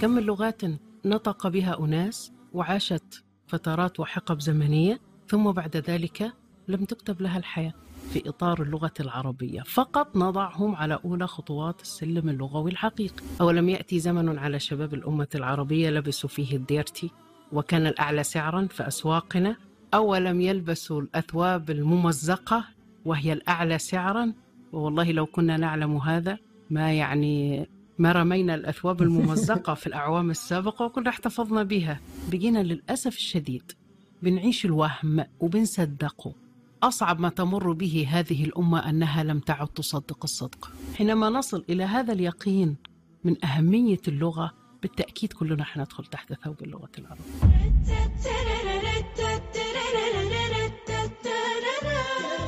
كم من لغات نطق بها أناس وعاشت فترات وحقب زمنية ثم بعد ذلك لم تكتب لها الحياة في إطار اللغة العربية. فقط نضعهم على أولى خطوات السلم اللغوي الحقيقي. أولم يأتي زمن على شباب الأمة العربية لبسوا فيه الديرتي وكان الأعلى سعرا في أسواقنا أولم يلبسوا الأثواب الممزقة وهي الأعلى سعرا؟ والله لو كنا نعلم هذا ما يعني ما رمينا الأثواب الممزقة في الأعوام السابقة وكنا احتفظنا بها. بقينا للأسف الشديد بنعيش الوهم وبنصدقه. أصعب ما تمر به هذه الأمة أنها لم تعد تصدق الصدق. حينما نصل إلى هذا اليقين من أهمية اللغة بالتأكيد كلنا حندخل تحت ثوب اللغة العربية.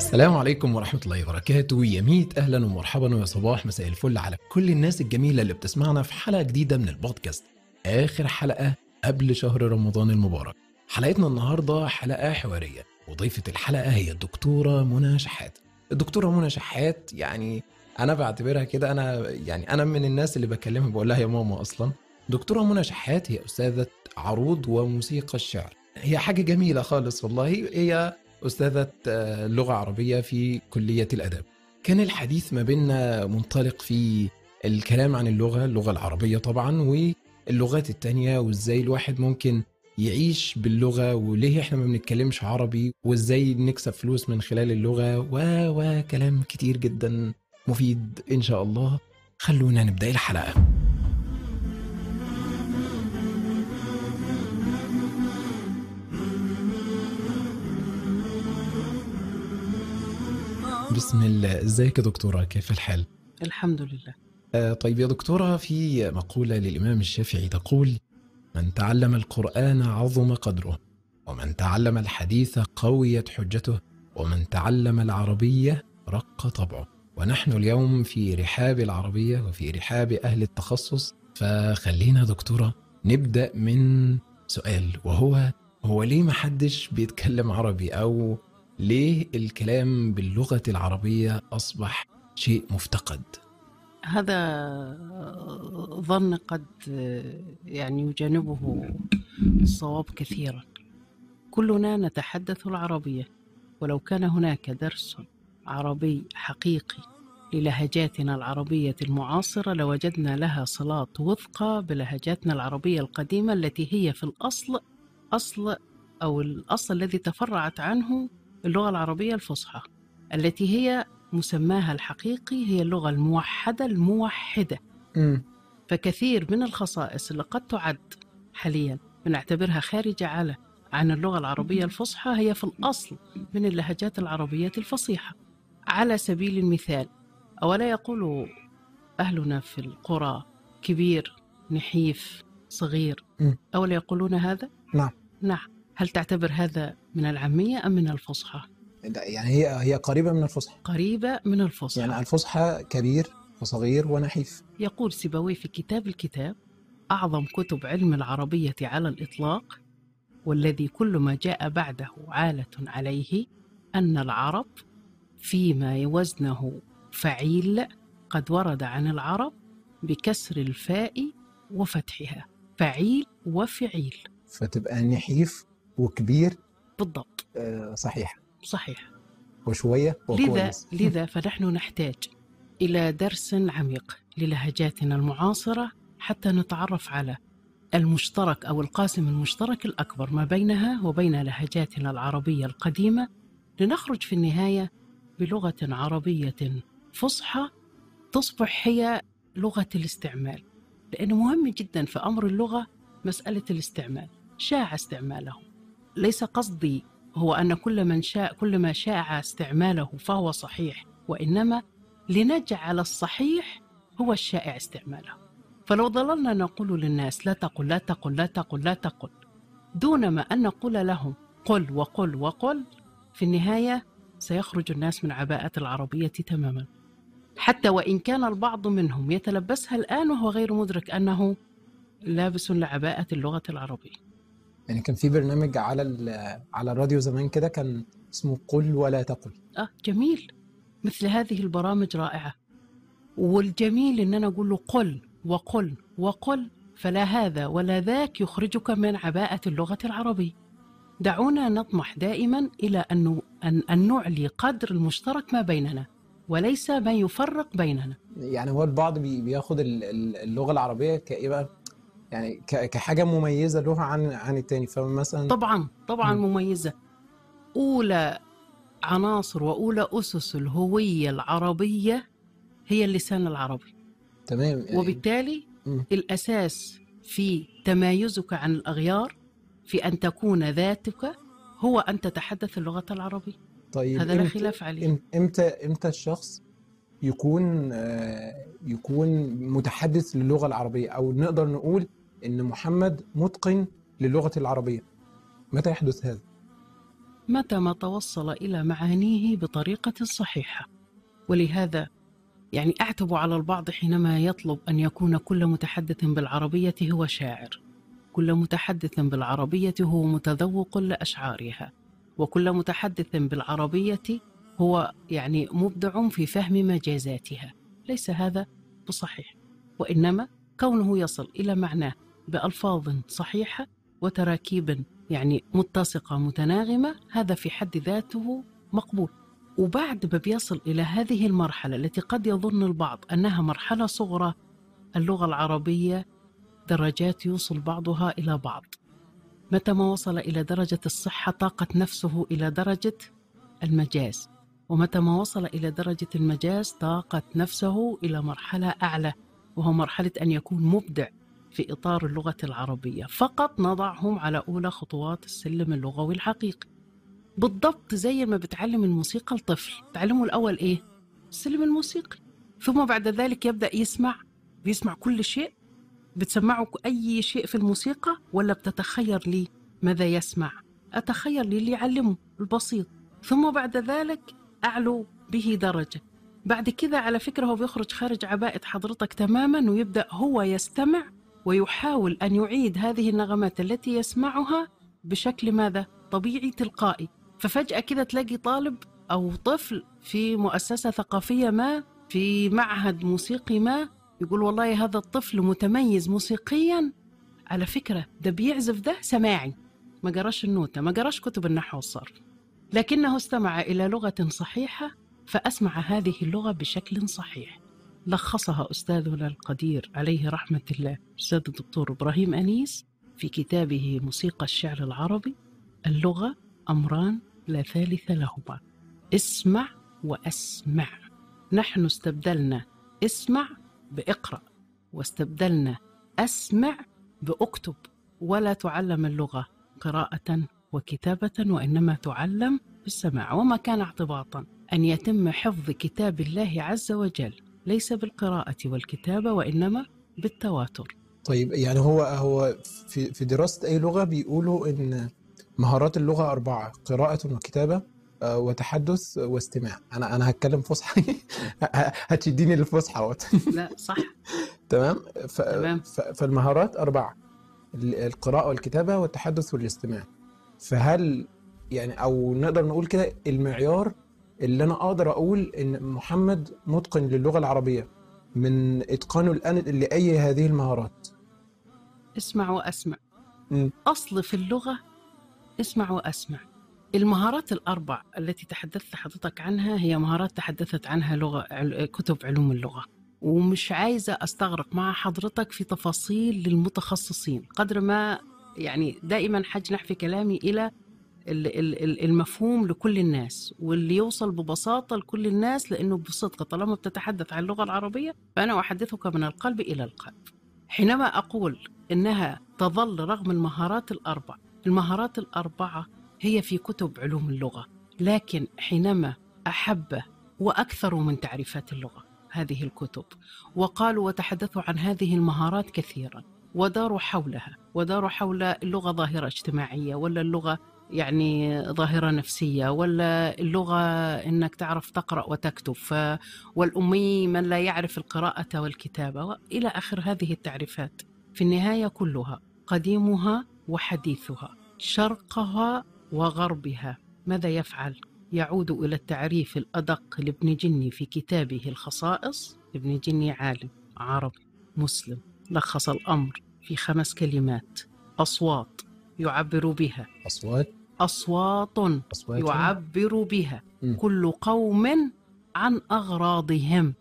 السلام عليكم ورحمة الله وبركاته. يا ميت أهلا ومرحبا ويا صباح. مساء الفل على كل الناس الجميلة اللي بتسمعنا في حلقة جديدة من البودكاست. آخر حلقة قبل شهر رمضان المبارك. حلقتنا النهاردة حلقة حوارية وضيفة الحلقة هي الدكتورة منى شحات. الدكتورة منى شحات يعني أنا بعتبرها كده أنا يعني أنا من الناس اللي بكلمها بقول لها يا ماما أصلا. دكتورة منى شحات هي أستاذة عروض وموسيقى الشعر. هي حاجة جميلة خالص والله. هي أستاذة آه، لغة عربية في كلية الأدب كان الحديث ما بيننا منطلق في الكلام عن اللغة اللغة العربية طبعا واللغات التانية وإزاي الواحد ممكن يعيش باللغة وليه إحنا ما بنتكلمش عربي وإزاي نكسب فلوس من خلال اللغة و و كلام كتير جدا مفيد إن شاء الله. خلونا نبدأ الحلقة. بسم الله. إزيك يا دكتورة؟ كيف الحال؟ الحمد لله. آه طيب يا دكتورة في مقولة للإمام الشافعي تقول من تعلم القرآن عظم قدره ومن تعلم الحديث قويت حجته ومن تعلم العربية رق طبعه. ونحن اليوم في رحاب العربية وفي رحاب أهل التخصص فخلينا دكتورة نبدأ من سؤال وهو هو ليه محدش بيتكلم عربي؟ أو ليه الكلام باللغة العربية أصبح شيء مفتقد؟ هذا ظن قد يعني يجانبه الصواب كثيرا كلنا نتحدث العربية ولو كان هناك درس عربي حقيقي للهجاتنا العربية المعاصرة لوجدنا لها صلات وثقى بلهجاتنا العربية القديمة التي هي في الأصل أصل أو الأصل الذي تفرعت عنه اللغة العربية الفصحى التي هي مسماها الحقيقي هي اللغة الموحدة الموحدة م. فكثير من الخصائص اللي قد تعد حاليا بنعتبرها خارجة على عن اللغة العربية الفصحى هي في الأصل من اللهجات العربية الفصيحة على سبيل المثال أولا يقول أهلنا في القرى كبير نحيف صغير. أولا يقولون هذا؟ نعم نعم هل تعتبر هذا من العامية أم من الفصحى؟ لا، يعني هي هي قريبة من الفصحى. قريبة من الفصحى. يعني الفصحى كبير وصغير ونحيف. يقول سيبويه في كتاب الكتاب أعظم كتب علم العربية على الإطلاق والذي كل ما جاء بعده عالة عليه أن العرب فيما وزنه فعيل قد ورد عن العرب بكسر الفاء وفتحها. فعيل وفعيل. فتبقى نحيف وكبير. بالضبط. آه، صحيح. صحيح. وشوية لذا وكويس لذا فنحن نحتاج إلى درس عميق للهجاتنا المعاصرة حتى نتعرف على المشترك أو القاسم المشترك الأكبر ما بينها وبين لهجاتنا العربية القديمة. لنخرج في النهاية بلغة عربية فصحى تصبح هي لغة الاستعمال لأنه مهم جدا في أمر اللغة مسألة الاستعمال شاع استعماله. ليس قصدي هو أن كل من شاء كل ما شاع استعماله فهو صحيح وإنما لنجعل الصحيح هو الشائع استعماله. فلو ظللنا نقول للناس لا تقل لا تقل لا تقل لا تقل. دون ما أن نقول لهم قل وقل وقل. في النهاية سيخرج الناس من عباءة العربية تماما. حتى وإن كان البعض منهم يتلبسها الآن وهو غير مدرك أنه لابس لعباءة اللغة العربية. يعني كان في برنامج على ال- على الراديو زمان كده كان اسمه قل ولا تقل. آه جميل. مثل هذه البرامج رائعة. والجميل إن أنا أقول له قل وقل وقل فلا هذا ولا ذاك يخرجك من عباءة اللغة العربية دعونا نطمح دائما إلى أن, أن, أن نعلي قدر المشترك ما بيننا وليس ما يفرق بيننا. يعني هو البعض بي- بياخد ال- ال- اللغة العربية كإيه بقى؟ يعني كحاجة مميزة له عن عن التاني. فمثلا طبعا طبعا مم. مميزة. أولى عناصر وأولى أسس الهوية العربية هي اللسان العربي. تمام يعني وبالتالي مم. الأساس في تمايزك عن الأغيار في أن تكون ذاتك هو أن تتحدث اللغة العربية. طيب هذا لا خلاف عليه. إمتى إمتى الشخص يكون آه، يكون متحدث للغة العربية؟ أو نقدر نقول إن محمد متقن للغة العربية. متى يحدث هذا؟ متى ما توصل إلى معانيه بطريقة صحيحة. ولهذا يعني أعتب على البعض حينما يطلب أن يكون كل متحدث بالعربية هو شاعر. كل متحدث بالعربية هو متذوق لأشعارها. وكل متحدث بالعربية هو يعني مبدع في فهم مجازاتها. ليس هذا بصحيح. وإنما كونه يصل إلى معناه بألفاظ صحيحة وتراكيب يعني متسقة متناغمة هذا في حد ذاته مقبول. وبعد ما بيصل إلى هذه المرحلة التي قد يظن البعض أنها مرحلة صغرى اللغة العربية درجات يوصل بعضها إلى بعض. متى ما وصل إلى درجة الصحة طاقت نفسه إلى درجة المجاز. ومتى ما وصل إلى درجة المجاز طاقت نفسه إلى مرحلة أعلى وهو مرحلة أن يكون مبدع. في إطار اللغة العربية. فقط نضعهم على أولى خطوات السلم اللغوي الحقيقي. بالضبط زي ما بتعلم الموسيقى الطفل. تعلمه الأول إيه؟ السلم الموسيقي. ثم بعد ذلك يبدأ يسمع بيسمع كل شيء. بتسمعه أي شيء في الموسيقى ولا بتتخير لي ماذا يسمع؟ أتخير لي اللي يعلمه البسيط. ثم بعد ذلك أعلو به درجة. بعد كذا على فكرة هو بيخرج خارج عباءة حضرتك تماما ويبدأ هو يستمع ويحاول أن يعيد هذه النغمات التي يسمعها بشكل ماذا؟ طبيعي تلقائي. ففجأة كده تلاقي طالب أو طفل في مؤسسة ثقافية ما في معهد موسيقي ما يقول والله هذا الطفل متميز موسيقيا. على فكرة ده بيعزف ده سماعي. ما قراش النوتة ما قراش كتب النحو والصرف لكنه استمع إلى لغة صحيحة فأسمع هذه اللغة بشكل صحيح. لخصها أستاذنا القدير عليه رحمة الله أستاذ الدكتور إبراهيم أنيس في كتابه موسيقى الشعر العربي اللغة أمران لا ثالث لهما. اسمع وأسمع. نحن استبدلنا اسمع بإقرأ واستبدلنا أسمع بأكتب ولا تعلم اللغة قراءة وكتابة وإنما تعلم بالسماع. وما كان اعتباطا أن يتم حفظ كتاب الله عز وجل. ليس بالقراءة والكتابة وإنما بالتواتر. طيب يعني هو هو في في دراسة أي لغة بيقولوا إن مهارات اللغة أربعة قراءة وكتابة آه، وتحدث واستماع. أنا أنا هتكلم فصحى. هتشديني للفصحى. لا صح. تمام؟ ف... تمام. فالمهارات أربعة ال- القراءة والكتابة والتحدث والاستماع. فهل يعني أو نقدر نقول كده المعيار اللي أنا أقدر أقول إن محمد متقن للغة العربية من إتقانه الآن لأي هذه المهارات. اسمع وأسمع. مم. أصل في اللغة اسمع وأسمع. المهارات الأربع التي تحدثت حضرتك عنها هي مهارات تحدثت عنها عل- كتب علوم اللغة. ومش عايزة أستغرق مع حضرتك في تفاصيل للمتخصصين. قدر ما يعني دائما حجنح في كلامي إلى ال- ال- ال- المفهوم لكل الناس واللي يوصل ببساطة لكل الناس لأنه بصدق. طالما بتتحدث عن اللغة العربية فأنا أحدثك من القلب إلى القلب. حينما أقول إنها تظل رغم المهارات الأربع المهارات الأربعة هي في كتب علوم اللغة لكن حينما أحب وأكثروا من تعريفات اللغة هذه الكتب وقالوا وتحدثوا عن هذه المهارات كثيرا وداروا حولها وداروا حول اللغة ظاهرة اجتماعية ولا اللغة يعني ظاهرة نفسية ولا اللغة إنك تعرف تقرأ وتكتب. والأمي من لا يعرف القراءة والكتابة وإلى آخر هذه التعريفات. في النهاية كلها قديمها وحديثها شرقها وغربها. ماذا يفعل؟ يعود إلى التعريف الأدق لابن جني في كتابه الخصائص. ابن جني عالم عربي مسلم. لخص الأمر في خمس كلمات أصوات يعبر بها. أصوات؟ أصوات أصوات. يعبر بها. كل قوم عن أغراضهم.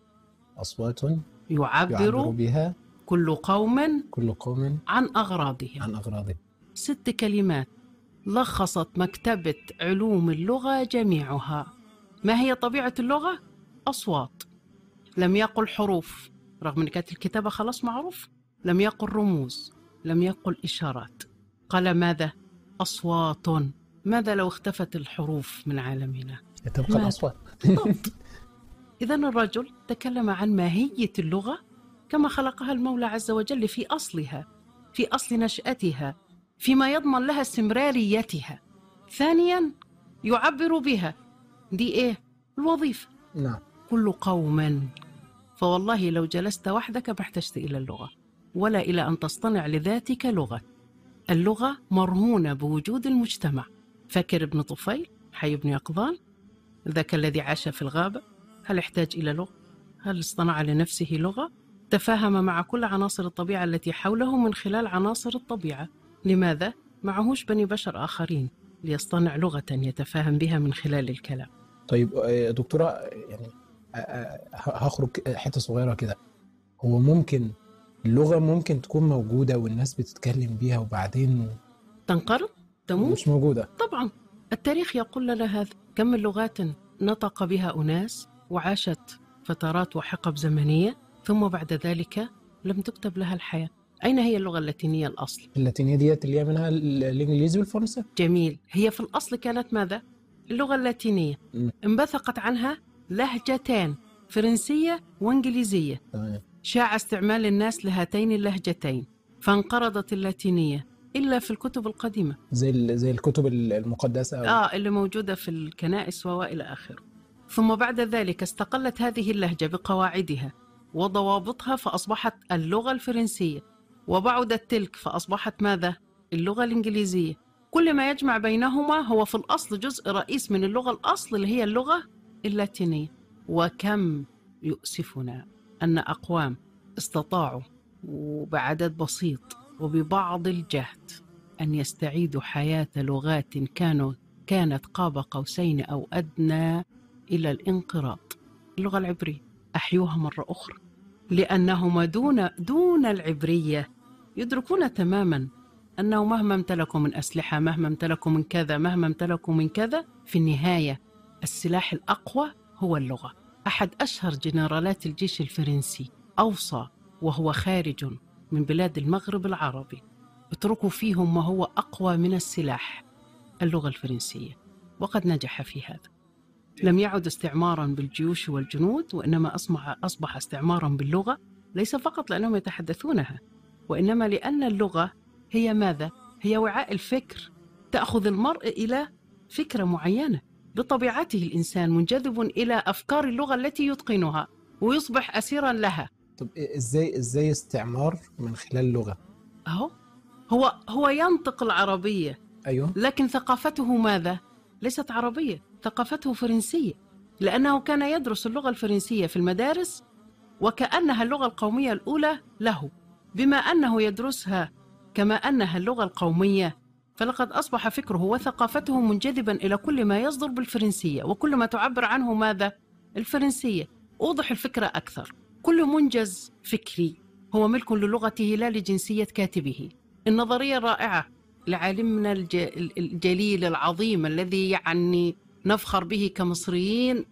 أصوات يعبر, يعبر بها. كل قوم كل قوم عن أغراضهم. عن أغراضهم. ست كلمات. لخصت مكتبة علوم اللغة جميعها. ما هي طبيعة اللغة؟ أصوات. لم يقل حروف. رغم أن كانت الكتابة خلاص معروف. لم يقل رموز. لم يقل إشارات. قال ماذا؟ أصوات. ماذا لو اختفت الحروف من عالمنا؟ تبقى بالضبط. إذا الرجل تكلم عن ماهية اللغة كما خلقها المولى عز وجل في أصلها في أصل نشأتها فيما يضمن لها استمراريتها. ثانيا يعبر بها. دي إيه؟ الوظيفة. نعم. كل قوم. فوالله لو جلست وحدك ما احتجت إلى اللغة ولا إلى أن تصطنع لذاتك لغة. اللغة مرهونة بوجود المجتمع. فكر ابن طفيل حي بن يقظان ذاك الذي عاش في الغابة هل احتاج إلى لغة؟ هل اصطنع لنفسه لغة؟ تفاهم مع كل عناصر الطبيعة التي حوله من خلال عناصر الطبيعة لماذا؟ معهوش بني بشر آخرين ليصطنع لغة يتفاهم بها من خلال الكلام طيب آه، دكتورة يعني آه، آه، هخرج حتة صغيرة كده هو ممكن اللغة ممكن تكون موجودة والناس بتتكلم بيها وبعدين تنقرض؟ تموت؟ مش موجودة. طبعا. التاريخ يقول لنا هذا. كم من لغات نطق بها أناس وعاشت فترات وحقب زمنية ثم بعد ذلك لم تكتب لها الحياة. أين هي اللغة اللاتينية الأصل؟ اللاتينية ديت اللي هي منها ال- الإنجليزي والفرنسي؟ جميل. هي في الأصل كانت ماذا؟ اللغة اللاتينية. م. انبثقت عنها لهجتان فرنسية وإنجليزية. تمام. شاع استعمال الناس لهاتين اللهجتين فانقرضت اللاتينية. إلا في الكتب القديمة. زي زي الكتب ال- المقدسة أو آه اللي موجودة في الكنائس وإلى آخره. ثم بعد ذلك استقلت هذه اللهجة بقواعدها وضوابطها فأصبحت اللغة الفرنسية وبعدت تلك فأصبحت ماذا؟ اللغة الإنجليزية. كل ما يجمع بينهما هو في الأصل جزء رئيس من اللغة الأصل اللي هي اللغة اللاتينية. وكم يؤسفنا أن أقوام استطاعوا وبعدد بسيط وببعض الجهد أن يستعيدوا حياة لغات كانوا كانت قاب قوسين أو أدنى إلى الانقراض. اللغة العبرية أحيوها مرة أخرى. لأنهم دون دون العبرية يدركون تماما أنه مهما امتلكوا من أسلحة مهما امتلكوا من كذا مهما امتلكوا من كذا في النهاية السلاح الأقوى هو اللغة. أحد أشهر جنرالات الجيش الفرنسي أوصى وهو خارج من بلاد المغرب العربي. اتركوا فيهم ما هو أقوى من السلاح اللغة الفرنسية. وقد نجح في هذا. لم يعد استعمارا بالجيوش والجنود وإنما أصبح, أصبح استعمارا باللغة ليس فقط لأنهم يتحدثونها وإنما لأن اللغة هي ماذا؟ هي وعاء الفكر. تأخذ المرء إلى فكرة معينة. بطبيعته الإنسان منجذب إلى أفكار اللغة التي يتقنها ويصبح أسيرا لها. طب إزاي إزاي استعمار من خلال اللغة أهو. هو هو ينطق العربية. أيوه. لكن ثقافته ماذا؟ ليست عربية ثقافته فرنسية. لأنه كان يدرس اللغة الفرنسية في المدارس وكأنها اللغة القومية الأولى له. بما أنه يدرسها كما أنها اللغة القومية فلقد أصبح فكره وثقافته منجذبا إلى كل ما يصدر بالفرنسية وكل ما تعبر عنه ماذا؟ الفرنسية. أوضح الفكرة أكثر. كل منجز فكري هو ملك للغته لا لجنسية كاتبه. النظرية الرائعة لعالمنا الج- الجليل العظيم الذي يعني نفخر به كمصريين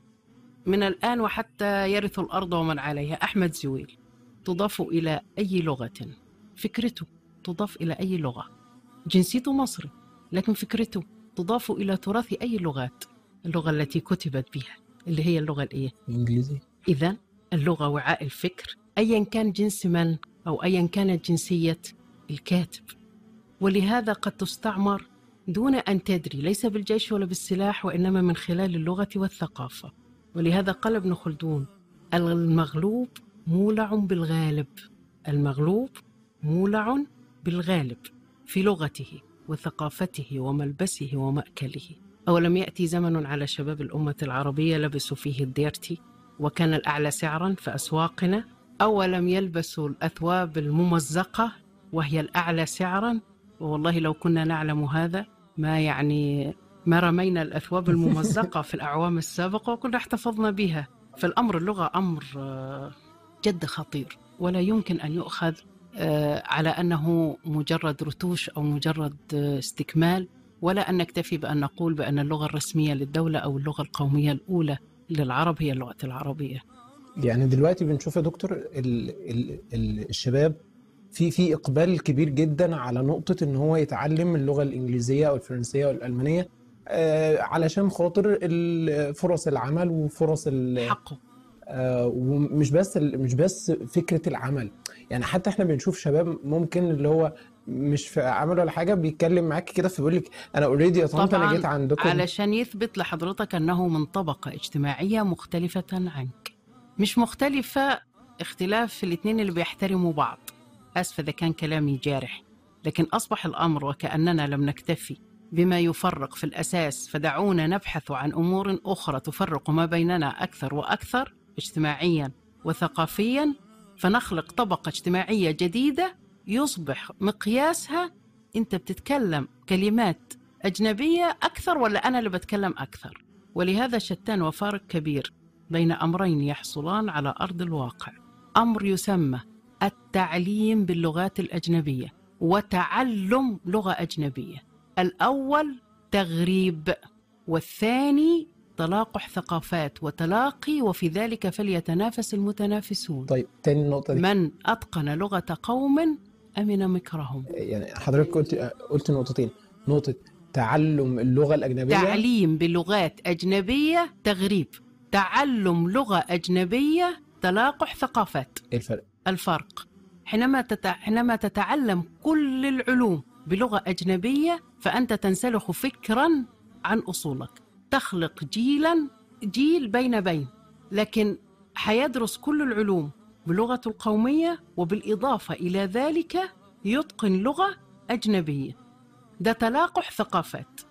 من الآن وحتى يرث الأرض ومن عليها. أحمد زويل تضاف إلى أي لغة؟ فكرته تضاف إلى أي لغة؟ جنسيته مصري لكن فكرته تضاف إلى تراث أي لغات؟ اللغة التي كتبت بها اللي هي اللغة الإيه؟ انجليزي إذا اللغة وعاء الفكر أيا كان جنس من أو أيا كانت جنسية الكاتب. ولهذا قد تستعمر دون أن تدري ليس بالجيش ولا بالسلاح وإنما من خلال اللغة والثقافة. ولهذا قال ابن خلدون المغلوب مولع بالغالب. المغلوب مولع بالغالب في لغته وثقافته وملبسه ومأكله. أولم يأتي زمن على شباب الأمة العربية لبسوا فيه الديرتي؟ وكان الأعلى سعرا في أسواقنا أولم يلبسوا الأثواب الممزقة وهي الأعلى سعرا. والله لو كنا نعلم هذا ما يعني ما رمينا الأثواب الممزقة في الأعوام السابقة وكنا احتفظنا بها. فالأمر اللغة أمر آه، جد خطير. ولا يمكن أن يؤخذ آه، على أنه مجرد رتوش أو مجرد آه، استكمال ولا أن نكتفي بأن نقول بأن اللغة الرسمية للدولة أو اللغة القومية الأولى للعرب هي اللغة العربية. يعني دلوقتي بنشوف يا دكتور ال ال ال الشباب في في إقبال كبير جدا على نقطة إن هو يتعلم اللغة الإنجليزية أو الفرنسية أو الألمانية آه علشان خاطر فرص العمل وفرص حقه. آه ومش بس مش بس فكرة العمل. يعني حتى إحنا بنشوف شباب ممكن اللي هو مش في عمل ولا حاجة بيتكلم معاك كده فبيقول لك أنا اوريدي يا طنط أنا جيت عندكم. علشان يثبت لحضرتك أنه من طبقة اجتماعية مختلفة عنك. مش مختلفة اختلاف في الاثنين اللي بيحترموا بعض. آسفة إذا كان كلامي جارح لكن أصبح الأمر وكأننا لم نكتفي بما يفرق في الأساس فدعونا نبحث عن أمور أخرى تفرق ما بيننا أكثر وأكثر اجتماعيا وثقافيا. فنخلق طبقة اجتماعية جديدة يصبح مقياسها أنت بتتكلم كلمات أجنبية أكثر ولا أنا اللي بتكلم أكثر؟ ولهذا شتان وفارق كبير بين أمرين يحصلان على أرض الواقع. أمر يسمى التعليم باللغات الأجنبية وتعلم لغة أجنبية. الأول تغريب والثاني تلاقح ثقافات وتلاقي وفي ذلك فليتنافس المتنافسون. طيب تاني النقطه دي. من أتقن لغة قوم أمن مكرهم. يعني حضرتك قلت قلت نقطتين. نقطة تعلم اللغة الأجنبية. تعليم بلغات أجنبية تغريب. تعلم لغة أجنبية تلاقح ثقافات. الفرق. الفرق. حينما تتع... حينما تتعلم كل العلوم بلغة أجنبية فأنت تنسلخ فكرا عن أصولك. تخلق جيلا جيل بين بين. لكن حيدرس كل العلوم بلغة القومية وبالإضافة إلى ذلك يتقن لغة أجنبية. ده تلاقح ثقافات.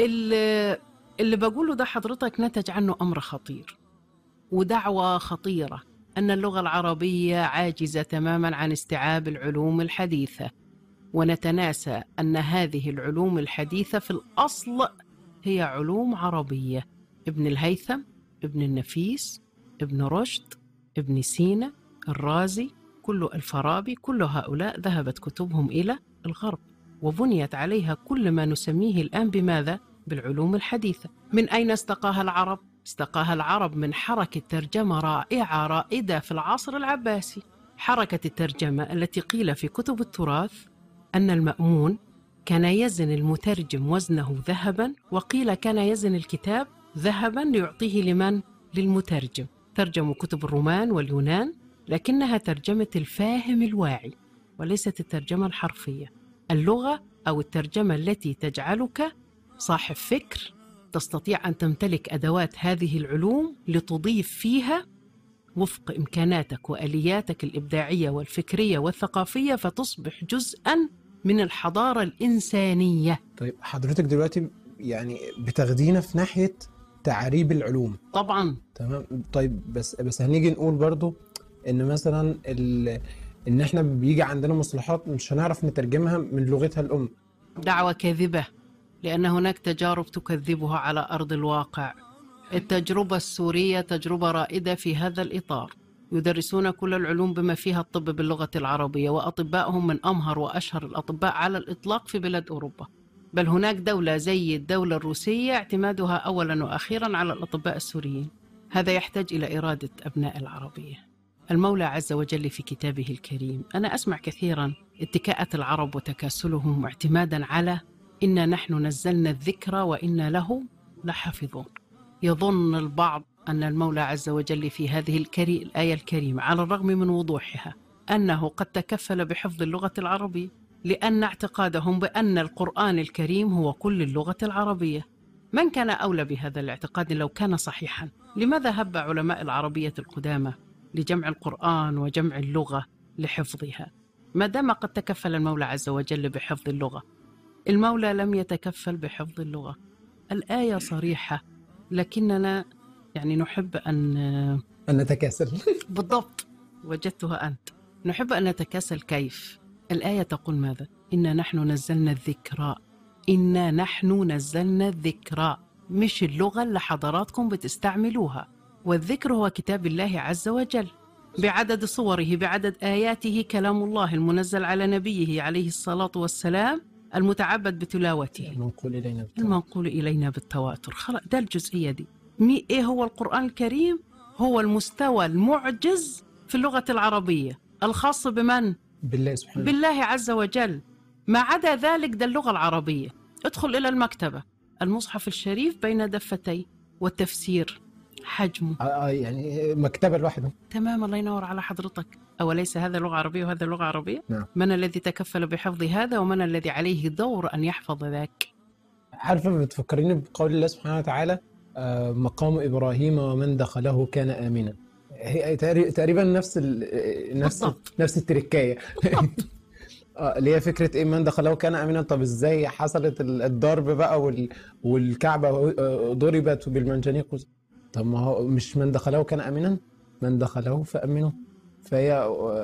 اللي, اللي بقوله ده حضرتك نتج عنه أمر خطير. ودعوة خطيرة أن اللغة العربية عاجزة تماما عن استيعاب العلوم الحديثة. ونتناسى أن هذه العلوم الحديثة في الأصل هي علوم عربية. ابن الهيثم ابن النفيس ابن رشد ابن سينا الرازي كل الفارابي كل هؤلاء ذهبت كتبهم إلى الغرب وبنيت عليها كل ما نسميه الآن بماذا؟ بالعلوم الحديثة من أين استقاها العرب؟ استقاها العرب من حركة ترجمة رائعة رائدة في العصر العباسي حركة الترجمة التي قيل في كتب التراث أن المأمون كان يزن المترجم وزنه ذهبا وقيل كان يزن الكتاب ذهبا ليعطيه لمن؟ للمترجم ترجموا كتب الرومان واليونان لكنها ترجمة الفاهم الواعي وليست الترجمة الحرفية. اللغة أو الترجمة التي تجعلك صاحب فكر تستطيع أن تمتلك أدوات هذه العلوم لتضيف فيها وفق إمكاناتك وآلياتك الإبداعية والفكرية والثقافية فتصبح جزءا من الحضارة الإنسانية. طيب حضرتك دلوقتي يعني بتاخدينا في ناحية تعريب العلوم. طبعا. تمام؟ طيب بس بس هنيجي نقول برضو إن مثلا. إن إحنا بيجي عندنا مصطلحات مش هنعرف نترجمها من لغتها الأم. دعوة كاذبة لأن هناك تجارب تكذبها على أرض الواقع. التجربة السورية تجربة رائدة في هذا الإطار. يدرسون كل العلوم بما فيها الطب باللغة العربية وأطباءهم من أمهر وأشهر الأطباء على الإطلاق في بلاد أوروبا. بل هناك دولة زي الدولة الروسية اعتمادها أولا وأخيرا على الأطباء السوريين. هذا يحتاج إلى إرادة أبناء العربية. المولى عز وجل في كتابه الكريم. أنا أسمع كثيرا اتكاءة العرب وتكاسلهم اعتمادا على إنا نحن نزلنا الذكر وإنا له لحافظون. يظن البعض أن المولى عز وجل في هذه الكري... الآية الكريمة على الرغم من وضوحها أنه قد تكفل بحفظ اللغة العربية لأن اعتقادهم بأن القرآن الكريم هو كل اللغة العربية. من كان أولى بهذا الاعتقاد لو كان صحيحا؟ لماذا هب علماء العربية القدامى لجمع القرآن وجمع اللغة لحفظها. ما دام قد تكفل المولى عز وجل بحفظ اللغة المولى لم يتكفل بحفظ اللغة. الآية صريحة لكننا يعني نحب أن أن نتكاسل. بالضبط وجدتها أنت. نحب أن نتكاسل كيف؟ الآية تقول ماذا؟ إنا نحن نزلنا الذكرى. إنا نحن نزلنا الذكرى. مش اللغة اللي حضراتكم بتستعملوها. والذكر هو كتاب الله عز وجل. بعدد صوره بعدد آياته كلام الله المنزل على نبيه عليه الصلاة والسلام المتعبد بتلاوته. المنقول إلينا بالتواتر. المنقول إلينا بالتواتر. خلاص ده الجزئية دي. إيه هو القرآن الكريم؟ هو المستوى المعجز في اللغة العربية. الخاص بمن؟ بالله سبحانه بالله عز وجل. ما عدا ذلك ده اللغة العربية. ادخل إلى المكتبة. المصحف الشريف بين دفتي والتفسير. حجمه. آه، آه، يعني مكتبة لوحده. تمام الله ينور على حضرتك. أوليس هذا لغة عربية وهذا لغة عربية؟ نعم. من الذي تكفل بحفظ هذا ومن الذي عليه دور أن يحفظ ذاك؟ عارفه بتفكريني بقول الله سبحانه وتعالى آه، مقام إبراهيم ومن دخله كان آمنا. هي تقري- تقريبا نفس ال- نفس بالضبط. نفس التركاية. آه اللي هي فكرة إيه من دخله كان آمنا. طب إزاي حصلت ال- الضرب بقى وال... والكعبة آه، ضربت بالمنجنيق؟ طب ما هو مش من دخله كان امنا من دخله فامنه فهي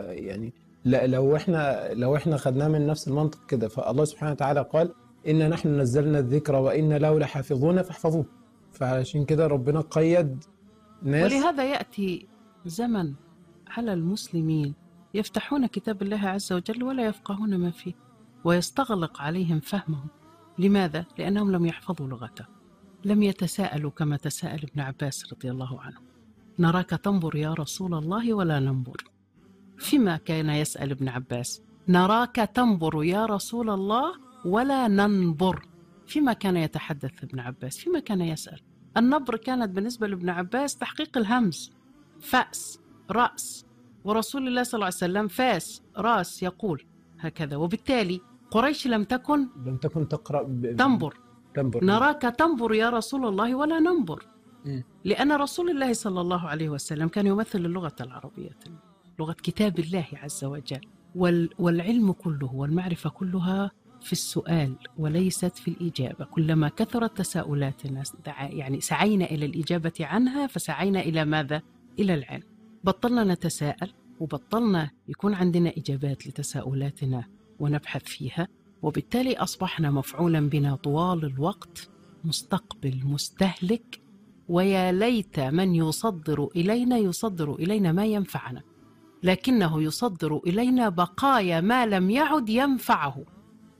يعني لا لو إحنا لو إحنا خدناه من نفس المنطق كده فالله سبحانه وتعالى قال إنا نحن نزلنا الذكر وإنا له لحافظون فاحفظوه. فعشان كده ربنا قيد ناس. ولهذا يأتي زمن على المسلمين يفتحون كتاب الله عز وجل ولا يفقهون ما فيه ويستغلق عليهم فهمهم. لماذا؟ لأنهم لم يحفظوا لغته. لم يتساءلوا كما تساءل ابن عباس رضي الله عنه. نراك تنظر يا رسول الله ولا ننظر. فيما كان يسأل ابن عباس. نراك تنظر يا رسول الله ولا ننظر. فيما كان يتحدث ابن عباس. فيما كان يسأل. النبر كانت بالنسبة لابن عباس تحقيق الهمز. فأس رأس. ورسول الله صلى الله عليه وسلم فاس راس يقول هكذا. وبالتالي قريش لم تكن لم تكن تقرأ ب... تنظر. تنبر. نراك تنظر يا رسول الله ولا ننظر مم. لأن رسول الله صلى الله عليه وسلم كان يمثل اللغة العربية لغة كتاب الله عز وجل. وال والعلم كله والمعرفة كلها في السؤال وليست في الإجابة. كلما كثرت تساؤلاتنا دعا- يعني سعينا إلى الإجابة عنها فسعينا إلى ماذا؟ إلى العلم. بطلنا نتساءل وبطلنا يكون عندنا إجابات لتساؤلاتنا ونبحث فيها. وبالتالي أصبحنا مفعولا بنا طوال الوقت مستقبل مستهلك ويا ليت من يصدر إلينا يصدر إلينا ما ينفعنا لكنه يصدر إلينا بقايا ما لم يعد ينفعه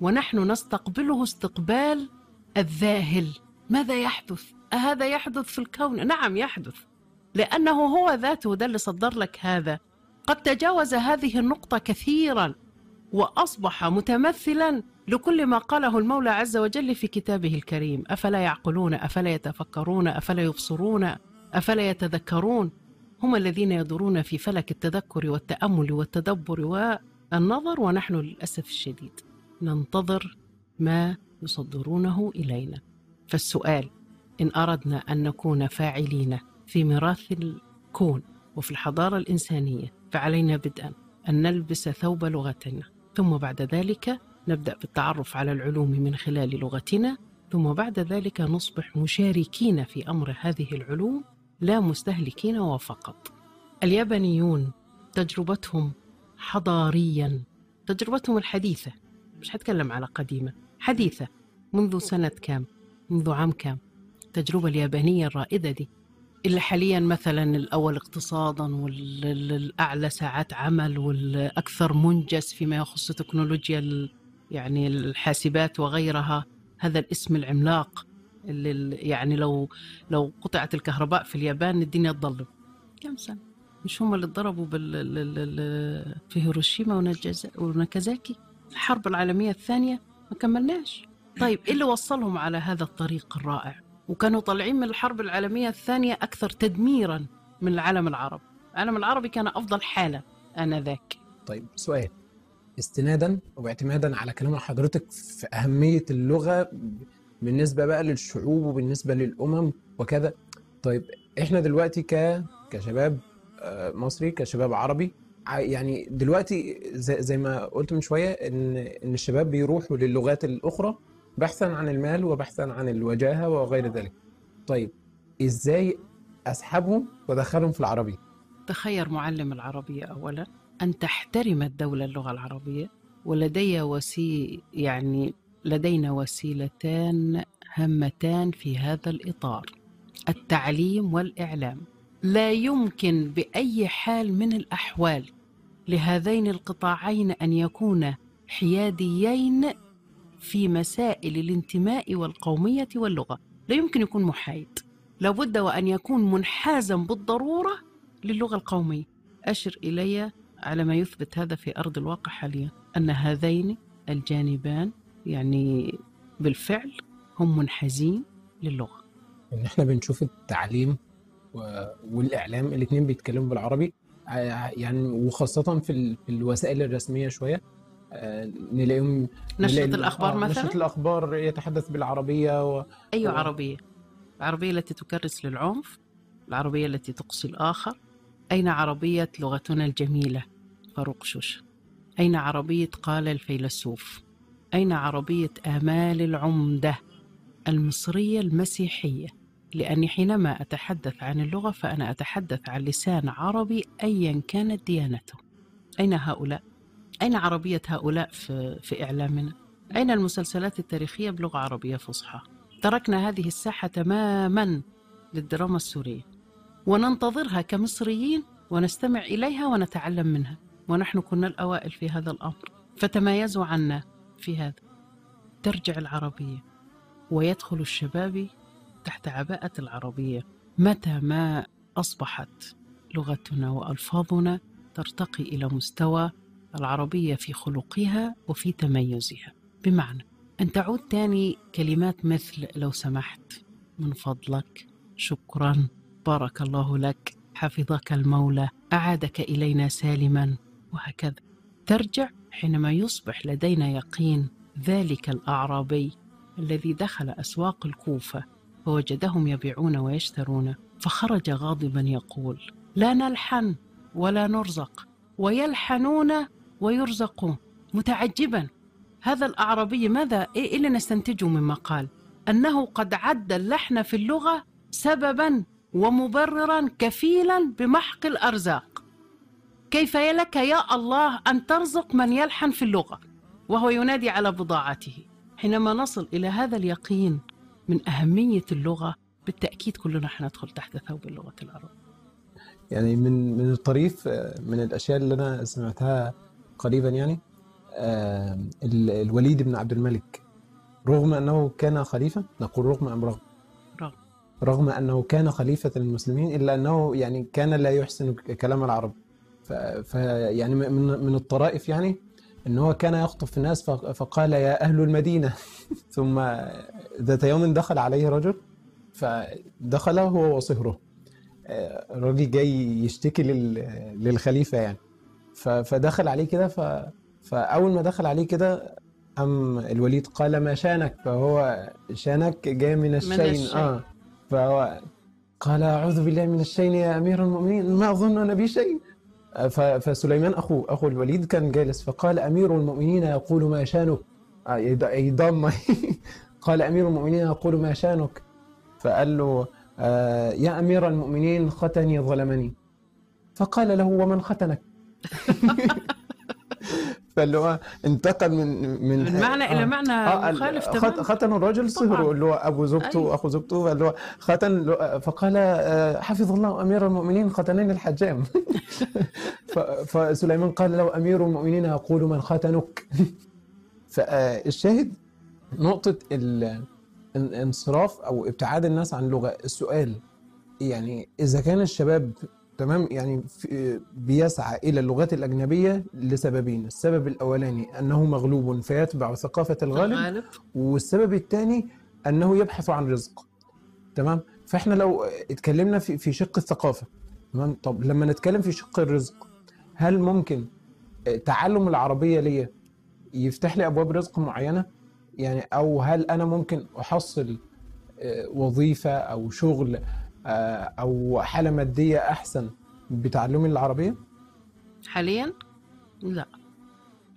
ونحن نستقبله استقبال الذاهل ماذا يحدث؟ أهذا يحدث في الكون؟ نعم يحدث لأنه هو ذاته ده اللي صدر لك هذا قد تجاوز هذه النقطة كثيرا وأصبح متمثلا لكل ما قاله المولى عز وجل في كتابه الكريم. أفلا يعقلون؟ أفلا يتفكرون؟ أفلا يبصرون؟ أفلا يتذكرون؟ هم الذين يدورون في فلك التذكر والتأمل والتدبر والنظر ونحن للأسف الشديد ننتظر ما يصدرونه إلينا. فالسؤال إن أردنا أن نكون فاعلين في ميراث الكون وفي الحضارة الإنسانية فعلينا بدءا أن نلبس ثوب لغتنا. ثم بعد ذلك نبدأ بالتعرف على العلوم من خلال لغتنا ثم بعد ذلك نصبح مشاركين في أمر هذه العلوم لا مستهلكين وفقط. اليابانيون تجربتهم حضاريا تجربتهم الحديثة مش هتكلم على قديمة حديثة منذ سنة كام؟ منذ عام كام؟ التجربة اليابانية الرائدة دي. اللي حاليا مثلا الأول اقتصادا والأعلى ساعات عمل والأكثر منجز فيما يخص تكنولوجيا يعني الحاسبات وغيرها هذا الاسم العملاق اللي يعني لو لو قطعت الكهرباء في اليابان الدنيا تضلم كم سنة؟ مش هم اللي ضربوا بال ال- ال- ال- في هيروشيما ونجز- وناكازاكي؟ الحرب العالمية الثانية؟ ما كملناش. طيب إيه اللي وصلهم على هذا الطريق الرائع؟ وكانوا طالعين من الحرب العالمية الثانية أكثر تدميرا من العالم العربي. العالم العربي كان أفضل حالة آنذاك. طيب سؤال. استنادا واعتمادا على كلام حضرتك في أهمية اللغة بالنسبة بقى للشعوب وبالنسبة للأمم وكذا. طيب إحنا دلوقتي ك كشباب آه، مصري كشباب عربي يعني دلوقتي زي, زي ما قلت من شوية إن إن الشباب بيروحوا للغات الأخرى بحثا عن المال وبحثا عن الوجاهة وغير ذلك. طيب إزاي أسحبهم وأدخلهم في العربي؟ تخير معلم العربية أولا. أن تحترم الدولة اللغة العربية ولدي وسي يعني لدينا وسيلتان هامتان في هذا الإطار. التعليم والإعلام. لا يمكن بأي حال من الأحوال لهذين القطاعين أن يكونا حياديين في مسائل الانتماء والقومية واللغة. لا يمكن يكون محايد. لابد وأن يكون منحازا بالضرورة للغة القومية. أشر إلي على ما يثبت هذا في أرض الواقع حاليا أن هذين الجانبان يعني بالفعل هم منحازين للغة. إن إحنا بنشوف التعليم و- والإعلام الاثنين بيتكلموا بالعربي. ع- يعني وخاصة في ال- في الوسائل الرسمية شوية آه، نلاقيهم نشرة نلاقي- الأخبار آه، مثلا؟ نشرة الأخبار يتحدث بالعربية و... أي و- عربية. العربية التي تكرس للعنف العربية التي تقصي الآخر. أين عربية لغتنا الجميلة؟ شوشة أين عربية قال الفيلسوف أين عربية آمال العمدة المصرية المسيحية لأني حينما أتحدث عن اللغة فأنا أتحدث عن لسان عربي أيا كانت ديانته أين هؤلاء؟ أين عربية هؤلاء في, في إعلامنا؟ أين المسلسلات التاريخية بلغة عربية فصحى؟ تركنا هذه الساحة تماما للدراما السورية وننتظرها كمصريين ونستمع إليها ونتعلم منها ونحن كنا الأوائل في هذا الأمر فتميزوا عنا في هذا. ترجع العربية ويدخل الشباب تحت عباءة العربية. متى ما أصبحت لغتنا وألفاظنا ترتقي إلى مستوى العربية في خلقها وفي تميزها. بمعنى أن تعود تاني كلمات مثل لو سمحت من فضلك شكرا بارك الله لك حفظك المولى أعادك إلينا سالما وهكذا. ترجع حينما يصبح لدينا يقين ذلك الأعرابي الذي دخل أسواق الكوفة فوجدهم يبيعون ويشترون فخرج غاضبا يقول لا نلحن ولا نرزق ويلحنون ويرزقون متعجبا. هذا الأعرابي ماذا؟ إيه اللي نستنتجه مما قال؟ أنه قد عد اللحن في اللغة سببا ومبررا كفيلا بمحق الأرزاق. كيف لك يا الله أن ترزق من يلحن في اللغة وهو ينادي على بضاعته؟ حينما نصل إلى هذا اليقين من أهمية اللغة بالتأكيد كلنا حندخل تحت ثوب اللغة العربية يعني من من الطريف من الأشياء اللي أنا سمعتها قريبا يعني آه، ال- الوليد بن عبد الملك. رغم أنه كان خليفة نقول رغم أم رغم؟ رغم. رغم أنه كان خليفة المسلمين إلا أنه يعني كان لا يحسن كلام العرب. ف ف- يعني من من الطرائف يعني إن هو كان يخطب في الناس فقال يا أهل المدينة. ثم ذات يوم دخل عليه رجل فدخل هو وصهره. آه، الراجل جاي يشتكي لل- للخليفة يعني. فدخل عليه كده ف... فأول ما دخل عليه كده ام الوليد قال ما شانك؟ فهو شانك جاي من الشين. الشين. آه. فهو قال أعوذ بالله من الشين يا أمير المؤمنين. ما أظن ان بي شيء آه، ف... فسليمان اخوه أخو الوليد كان جالس فقال أمير المؤمنين يقول ما شانك؟ آه، يض- يضم. قال أمير المؤمنين يقول ما شانك؟ فقال له آه، يا أمير المؤمنين ختني ظلمني. فقال له ومن ختنك فاللي هو انتقل من من من معنى إلى معنى ال- مخالف تماما. ختن الرجل صهره. اللي هو أبو زوجته أيوة. واخو زوجته فاللي هو ختن فقال آه، حفظ الله أمير المؤمنين ختنني الحجام. فسليمان قال له أمير المؤمنين يقول من ختنك. فالشاهد نقطة ال- الانصراف أو ابتعاد الناس عن اللغة السؤال يعني إذا كان الشباب تمام؟ يعني بيسعى إلى اللغات الأجنبية لسببين السبب الأولاني أنه مغلوب فيتبع ثقافة الغالب. والسبب الثاني أنه يبحث عن رزق تمام؟ فإحنا لو اتكلمنا في في شق الثقافة تمام؟ طب لما نتكلم في شق الرزق هل ممكن تعلم العربية ليا يفتح لي أبواب رزق معينة؟ يعني أو هل أنا ممكن أحصل آه، وظيفة أو شغل أو حالة مادية أحسن بتعلمي العربية؟ حاليا؟ لا.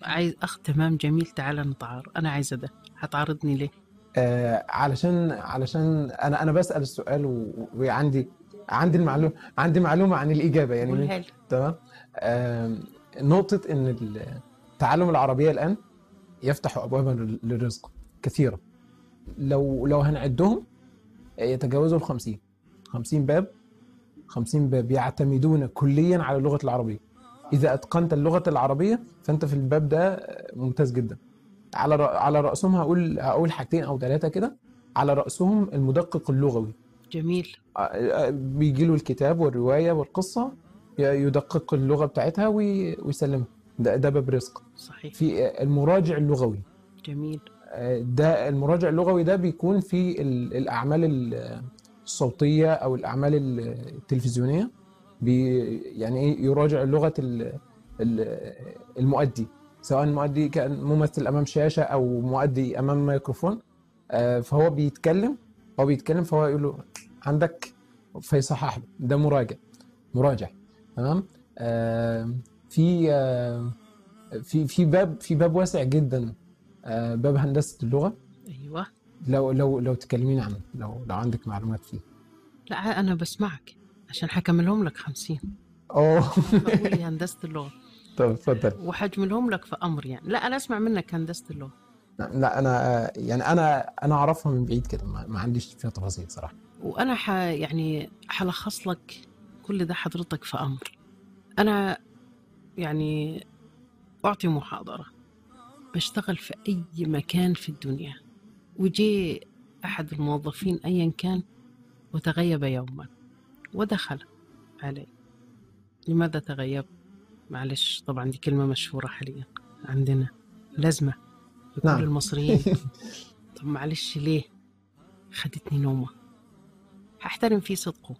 عايز أخ تمام جميل تعال نتعارض. أنا عايزة ده. هتعارضني ليه؟ آه، علشان علشان أنا أنا بسأل السؤال و- وعندي عندي المعلومه عندي معلومة عن الإجابة يعني. تمام؟ آم، نقطة إن ال- تعلم العربية الآن يفتح ابوابا لل- للرزق كثيره لو لو هنعدهم يتجاوزوا ال 50 50 باب 50 باب يعتمدون كليا على اللغة العربية. إذا أتقنت اللغة العربية فأنت في الباب ده ممتاز جدا. على على رأسهم هقول هقول حاجتين أو ثلاثة كده. على رأسهم المدقق اللغوي. جميل. بيجي له الكتاب والرواية والقصة يدقق اللغة بتاعتها وي- ويسلمها. ده ده باب رزق. صحيح. في المراجع اللغوي. جميل. ده المراجع اللغوي ده بيكون في ال- الأعمال ال- الصوتية أو الأعمال ال- التلفزيونية بي يعني إيه يراجع لغة ال- ال- المؤدي سواء المؤدي كان ممثل أمام شاشة أو مؤدي أمام ميكروفون آه، فهو بيتكلم هو بيتكلم فهو يقول له عندك فيصحح له ده مراجع مراجع تمام؟ آه، في آه، في في باب في باب واسع جدا باب هندسة اللغة. أيوه. لو لو لو تكلمين عنه لو لو عندك معلومات فيه. لا أنا بسمعك عشان حكملهم لك 50 آه بقول لي هندسة اللغة. طب اتفضل. وحجملهم لك في أمر يعني. لا أنا أسمع منك هندسة اللغة. لا أنا يعني أنا أنا أعرفها من بعيد كده ما, ما عنديش فيها تفاصيل صراحة. وأنا ح يعني حلخص لك كل ده حضرتك في أمر. أنا يعني أعطي محاضرة. بشتغل في أي مكان في الدنيا. وجي أحد الموظفين ايا كان وتغيب يوما ودخل علي. لماذا تغيب؟ معلش طبعا دي كلمة مشهورة حاليا عندنا. لازمة. لكل نعم. المصريين. طب معلش ليه خدتني نومة؟ هحترم فيه صدقه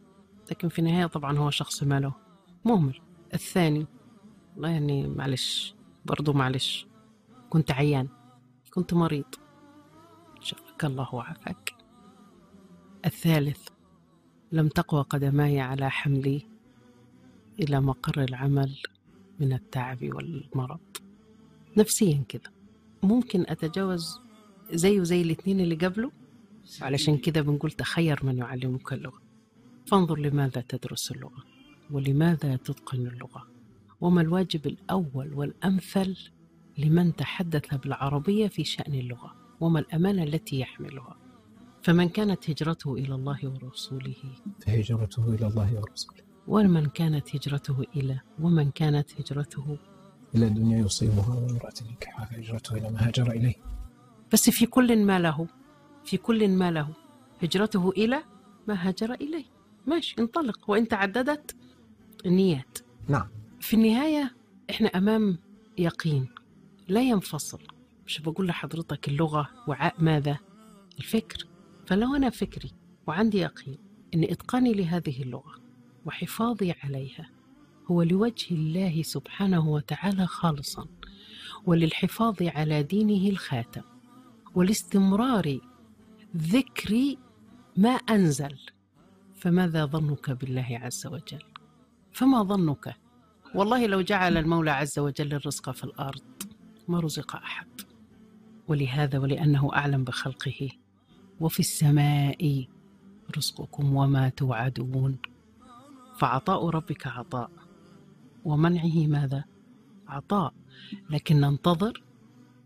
لكن في النهاية طبعا هو شخص ماله. مهمل. الثاني والله يعني معلش برضو معلش كنت عيان كنت مريض. شفاك الله وعافاك. الثالث لم تقوى قدماي على حملي إلى مقر العمل من التعب والمرض. نفسيا كده. ممكن أتجاوز زيه زي الاتنين اللي قبله؟ علشان كده بنقول تخير من يعلمك اللغة. فانظر لماذا تدرس اللغة ولماذا تتقن اللغة. وما الواجب الأول والأمثل لمن تحدث بالعربية في شأن اللغة؟ وما الأمانة التي يحملها. فمن كانت هجرته إلى الله ورسوله. فهجرته إلى الله ورسوله. ومن كانت هجرته إلى ومن كانت هجرته. إلى الدنيا يصيبها وامراه ينكحها فهجرته إلى ما هاجر إليه. بس في كل ما له في كل ما له. هجرته إلى ما هاجر إليه. ماشي انطلق. وإن تعددت النيات نعم. في النهاية إحنا أمام يقين لا ينفصل. مش بقول لحضرتك اللغة وعاء ماذا؟ الفكر. فلو أنا فكري وعندي يقين أن إتقاني لهذه اللغة وحفاظي عليها هو لوجه الله سبحانه وتعالى خالصا وللحفاظ على دينه الخاتم والاستمرار ذكر ما أنزل. فماذا ظنك بالله عز وجل؟ فما ظنك؟ والله لو جعل المولى عز وجل الرزق في الأرض ما رزق أحد. ولهذا ولأنه أعلم بخلقه. وفي السماء رزقكم وما توعدون. فعطاء ربك عطاء. ومنعه ماذا؟ عطاء. لكن ننتظر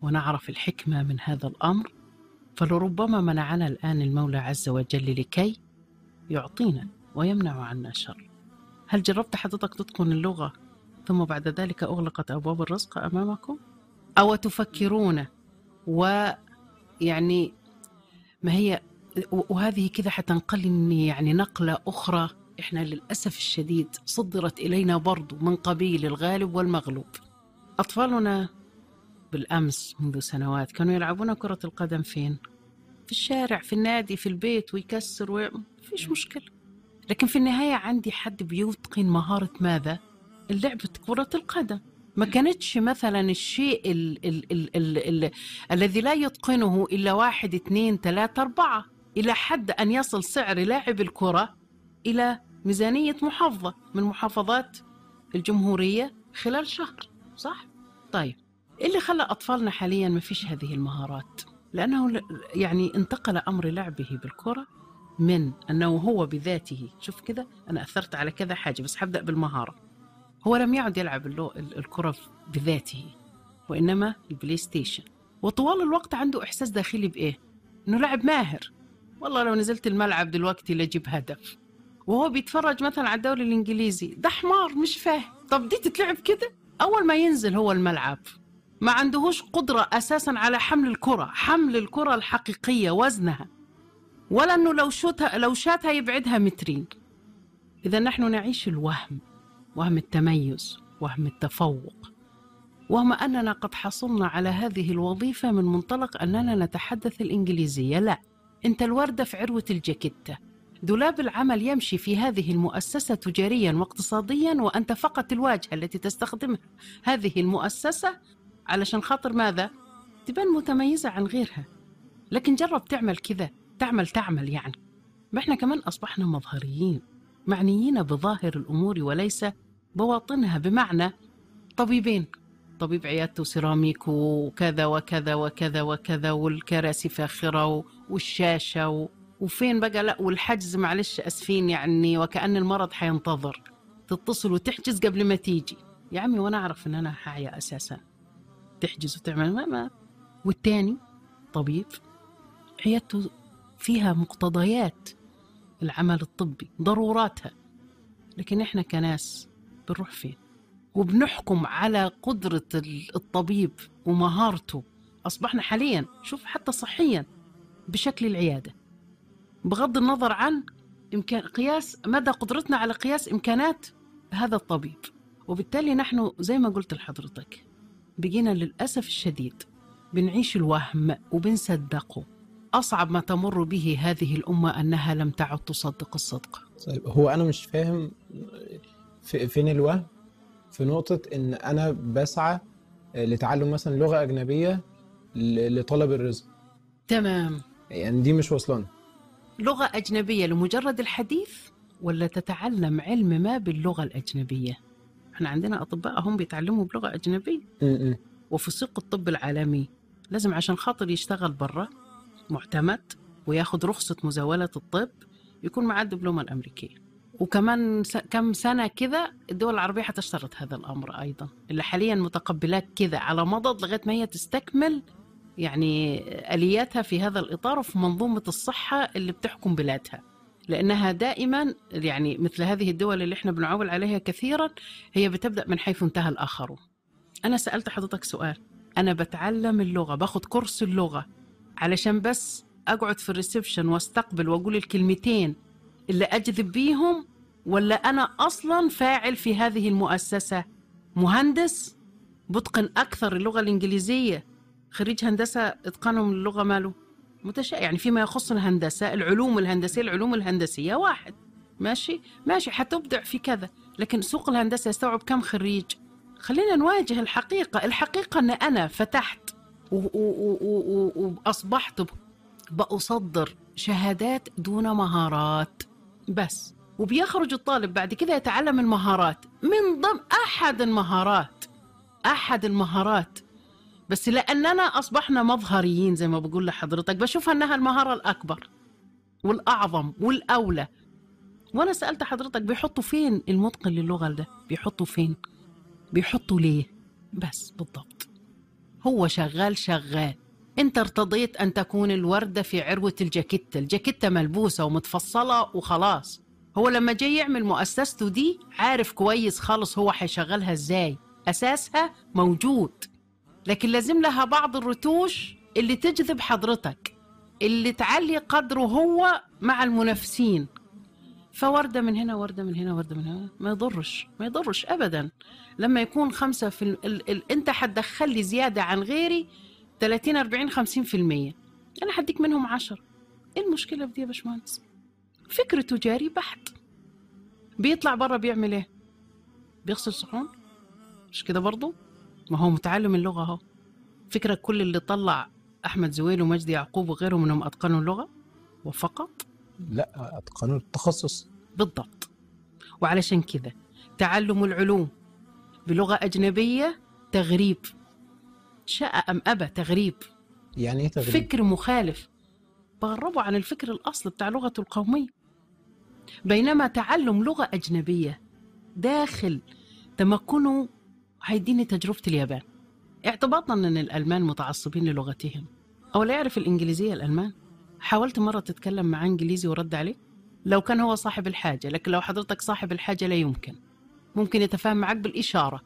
ونعرف الحكمة من هذا الأمر. فلربما منعنا الآن المولى عز وجل لكي يعطينا ويمنع عنا شر. هل جربت حضرتك تتقن اللغة؟ ثم بعد ذلك أغلقت أبواب الرزق أمامكم؟ أو تفكرون ويعني ما هي وهذه كذا حتنقلني يعني نقلة أخرى إحنا للأسف الشديد صدرت إلينا برضو من قبيل الغالب والمغلوب أطفالنا بالأمس منذ سنوات كانوا يلعبون كرة القدم فين؟ في الشارع في النادي في البيت ويكسر ويعمل فيش مشكلة لكن في النهاية عندي حد بيتقن مهارة ماذا؟ لعبة كرة القدم ما كانتش مثلا الشيء ال ال ال ال ال الذي لا يتقنه إلا واحد اثنين ثلاثة أربعة إلى حد أن يصل سعر لاعب الكرة إلى ميزانية محافظة من محافظات الجمهورية خلال شهر صح؟ طيب اللي خلى أطفالنا حاليا ما فيش هذه المهارات لأنه يعني انتقل أمر لعبه بالكرة من أنه هو بذاته شوف كذا أنا أثرت على كذا حاجة بس حبدأ بالمهارة هو لم يعد يلعب الكرة بذاته وإنما ال PlayStation. وطوال الوقت عنده إحساس داخلي بإيه؟ إنه لاعب ماهر. والله لو نزلت الملعب دلوقتي لجيب هدف. وهو بيتفرج مثلا على الدوري الإنجليزي. ده حمار مش فاهم. طب دي تتلعب كده؟ أول ما ينزل هو الملعب. ما عندهوش قدرة أساسا على حمل الكرة. حمل الكرة الحقيقية وزنها. ولا أنه لو شوتها لو شاتها يبعدها مترين. إذا نحن نعيش الوهم. وهم التميز وهم التفوق. وهم أننا قد حصلنا على هذه الوظيفة من منطلق أننا نتحدث الإنجليزية. لا أنت الوردة في عروة الجاكيتة دولاب العمل يمشي في هذه المؤسسة تجاريا واقتصاديا وأنت فقط الواجهة التي تستخدمها هذه المؤسسة. علشان خاطر ماذا؟ تبان متميزة عن غيرها. لكن جرب تعمل كذا. تعمل تعمل يعني. ما إحنا كمان أصبحنا مظهريين. معنيين بظاهر الأمور وليس بواطنها. بمعنى طبيبين طبيب عيادته سيراميك وكذا وكذا وكذا وكذا والكراسي فاخرة والشاشة. وفين بقى؟ لا والحجز معلش أسفين يعني وكأن المرض حينتظر. تتصل وتحجز قبل ما تيجي. يا عمي وأنا أعرف إن أنا حاعية أساسا. تحجز وتعمل. ما, ما. والتاني طبيب عيادته فيها مقتضيات العمل الطبي ضروراتها. لكن إحنا كناس بنروح فين؟ وبنحكم على قدرة الطبيب ومهارته. أصبحنا حاليا شوف حتى صحيا بشكل العيادة. بغض النظر عن إمكان قياس مدى قدرتنا على قياس إمكانات هذا الطبيب. وبالتالي نحن زي ما قلت لحضرتك بقينا للأسف الشديد بنعيش الوهم وبنصدقه. أصعب ما تمر به هذه الأمة أنها لم تعد تصدق الصدق. طيب هو أنا مش فاهم في- فين الوهم؟ في نقطة إن أنا بسعى لتعلم مثلا لغة أجنبية ل- لطلب الرزق. تمام. يعني دي مش واصلاني لغة أجنبية لمجرد الحديث ولا تتعلم علم ما باللغة الأجنبية؟ إحنا عندنا أطباء هم بيتعلموا بلغة أجنبية. م- م. وفي سوق الطب العالمي لازم عشان خاطر يشتغل برا معتمد وياخد رخصة مزاولة الطب يكون معاه الدبلومة الأمريكية. وكمان. كم سنة كذا الدول العربية حتشترط هذا الأمر أيضا. اللي حاليا متقبلات كذا على مضض لغاية ما هي تستكمل يعني آلياتها في هذا الإطار وفي منظومة الصحة اللي بتحكم بلادها. لأنها دائما يعني مثل هذه الدول اللي إحنا بنعول عليها كثيرا هي بتبدأ من حيث انتهى الآخرون. أنا سألت حضرتك سؤال. أنا بتعلم اللغة باخد كورس اللغة. علشان بس أقعد في الريسبشن وأستقبل وأقول الكلمتين اللي أجذب بيهم ولا أنا أصلا فاعل في هذه المؤسسة؟ مهندس؟ بتقن أكثر اللغة الإنجليزية؟ خريج هندسة إتقانهم اللغة ماله؟ متشابه يعني فيما يخص الهندسة العلوم الهندسية العلوم الهندسية واحد. ماشي؟ ماشي حتبدع في كذا. لكن سوق الهندسة يستوعب كم خريج؟ خلينا نواجه الحقيقة. الحقيقة أن أنا فتحت و- و- و- و- و- وأصبحت بأصدر شهادات دون مهارات. بس. وبيخرج الطالب بعد كده يتعلم المهارات. من ضمن أحد المهارات. أحد المهارات. بس لأننا أصبحنا مظهريين زي ما بقول لحضرتك. بشوفها أنها المهارة الأكبر والأعظم والأولى. وأنا سألت حضرتك بيحطوا فين المتقن للغة ده؟ بيحطوا فين؟ بيحطوا ليه؟ بس بالضبط. هو شغال شغال. انت ارتضيت أن تكون الوردة في عروة الجاكيتة الجاكيتة ملبوسة ومتفصلة وخلاص. هو لما جاي يعمل مؤسسته دي عارف كويس خالص هو حيشغلها إزاي. أساسها موجود. لكن لازم لها بعض الرتوش اللي تجذب حضرتك اللي تعلي قدره هو مع المنافسين. فوردة من هنا وردة من هنا وردة من هنا. ما يضرش ما يضرش أبدا. لما يكون خمسة في ال... ال... أنت حتدخل لي زيادة عن غيري 30 40 50 في المية. أنا حديك منهم 10 إيه المشكلة في دي يا باشمهندس؟ فكر تجاري بحت. بيطلع برا بيعمل إيه؟ بيغسل صحون؟ مش كده برضو؟ ما هو متعلم اللغة أهو. فكرة كل اللي طلع أحمد زويل ومجدي يعقوب وغيرهم منهم أتقنوا اللغة؟ وفقط؟ لا أتقنوا التخصص. بالضبط. وعلشان كذا تعلم العلوم بلغة أجنبية تغريب. شاء أم أبى تغريب. يعني إيه تغريب؟ فكر مخالف. بغربوا عن الفكر الأصل بتاع لغته القومية. بينما تعلم لغة أجنبية داخل تمكنه هيديني تجربة اليابان. اعتباطا أن الألمان متعصبين للغتهم. أو لا يعرف الإنجليزية الألمان؟ حاولت مرة تتكلم مع إنجليزي ورد عليك؟ لو كان هو صاحب الحاجة لكن لو حضرتك صاحب الحاجة لا يمكن. ممكن يتفاهم معك بالإشارة.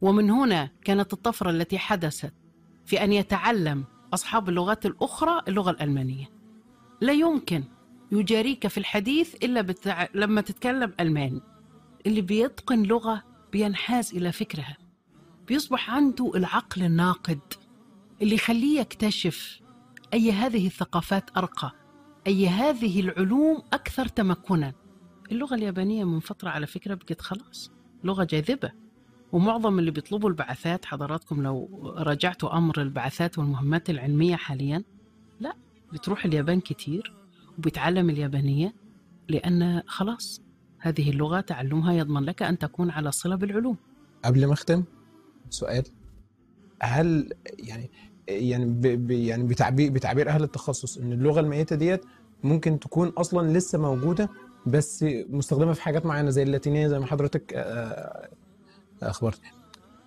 ومن هنا كانت الطفرة التي حدثت في أن يتعلم أصحاب اللغات الأخرى اللغة الألمانية. لا يمكن يجاريك في الحديث إلا بتع... لما تتكلم ألماني. اللي بيتقن لغة بينحاز إلى فكرها. بيصبح عنده العقل الناقد اللي يخليه يكتشف أي هذه الثقافات أرقى. أي هذه العلوم أكثر تمكنا. اللغة اليابانية من فترة على فكرة بقت خلاص لغة جاذبة. ومعظم اللي بيطلبوا البعثات حضراتكم لو راجعتوا أمر البعثات والمهمات العلمية حاليا لا بتروح اليابان كتير وبيتعلم اليابانية لأن خلاص هذه اللغة تعلمها يضمن لك أن تكون على صلة بالعلوم. قبل ما أختم سؤال. هل يعني يعني يعني بتعبير بتعبير أهل التخصص إن اللغة الميتة ديت ممكن تكون أصلا لسه موجودة بس مستخدمة في حاجات معينة زي اللاتينية زي ما حضرتك آه، أخبرت.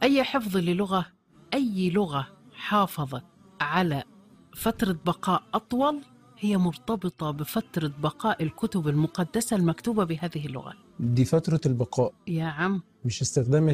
أي حفظ للغة أي لغة حافظت على فترة بقاء أطول هي مرتبطة بفترة بقاء الكتب المقدسة المكتوبة بهذه اللغة. دي فترة البقاء. يا عم. مش استخدام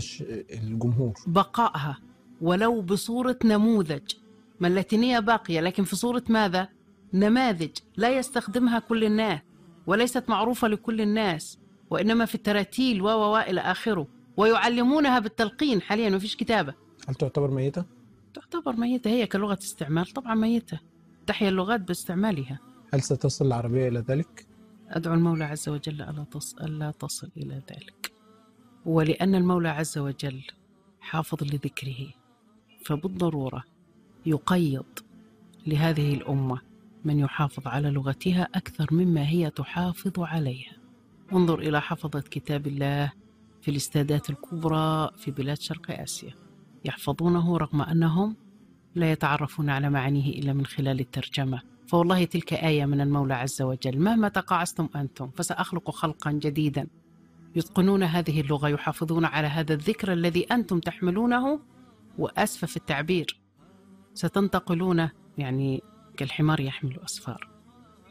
الجمهور. بقائها ولو بصورة نموذج. ما اللاتينية باقية لكن في صورة ماذا؟ نماذج لا يستخدمها كل الناس وليست معروفة لكل الناس وإنما في التراتيل و و و إلى آخره ويعلمونها بالتلقين حاليا ما فيش كتابة هل تعتبر ميتة؟ تعتبر ميتة هي كلغة استعمال طبعا ميتة تحيا اللغات باستعمالها هل ستصل العربية إلى ذلك؟ أدعو المولى عز وجل ألا تصل, ألا تصل إلى ذلك ولأن المولى عز وجل حافظ لذكره فبالضرورة يقيض لهذه الأمة من يحافظ على لغتها أكثر مما هي تحافظ عليها. انظر إلى حفظة كتاب الله في الاستادات الكبرى في بلاد شرق آسيا. يحفظونه رغم أنهم لا يتعرفون على معانيه إلا من خلال الترجمة. فوالله تلك آية من المولى عز وجل. مهما تقاعستم أنتم فسأخلق خلقا جديدا. يتقنون هذه اللغة يحافظون على هذا الذكر الذي أنتم تحملونه. وأسف في التعبير. ستنتقلون يعني كالحمار يحمل أسفار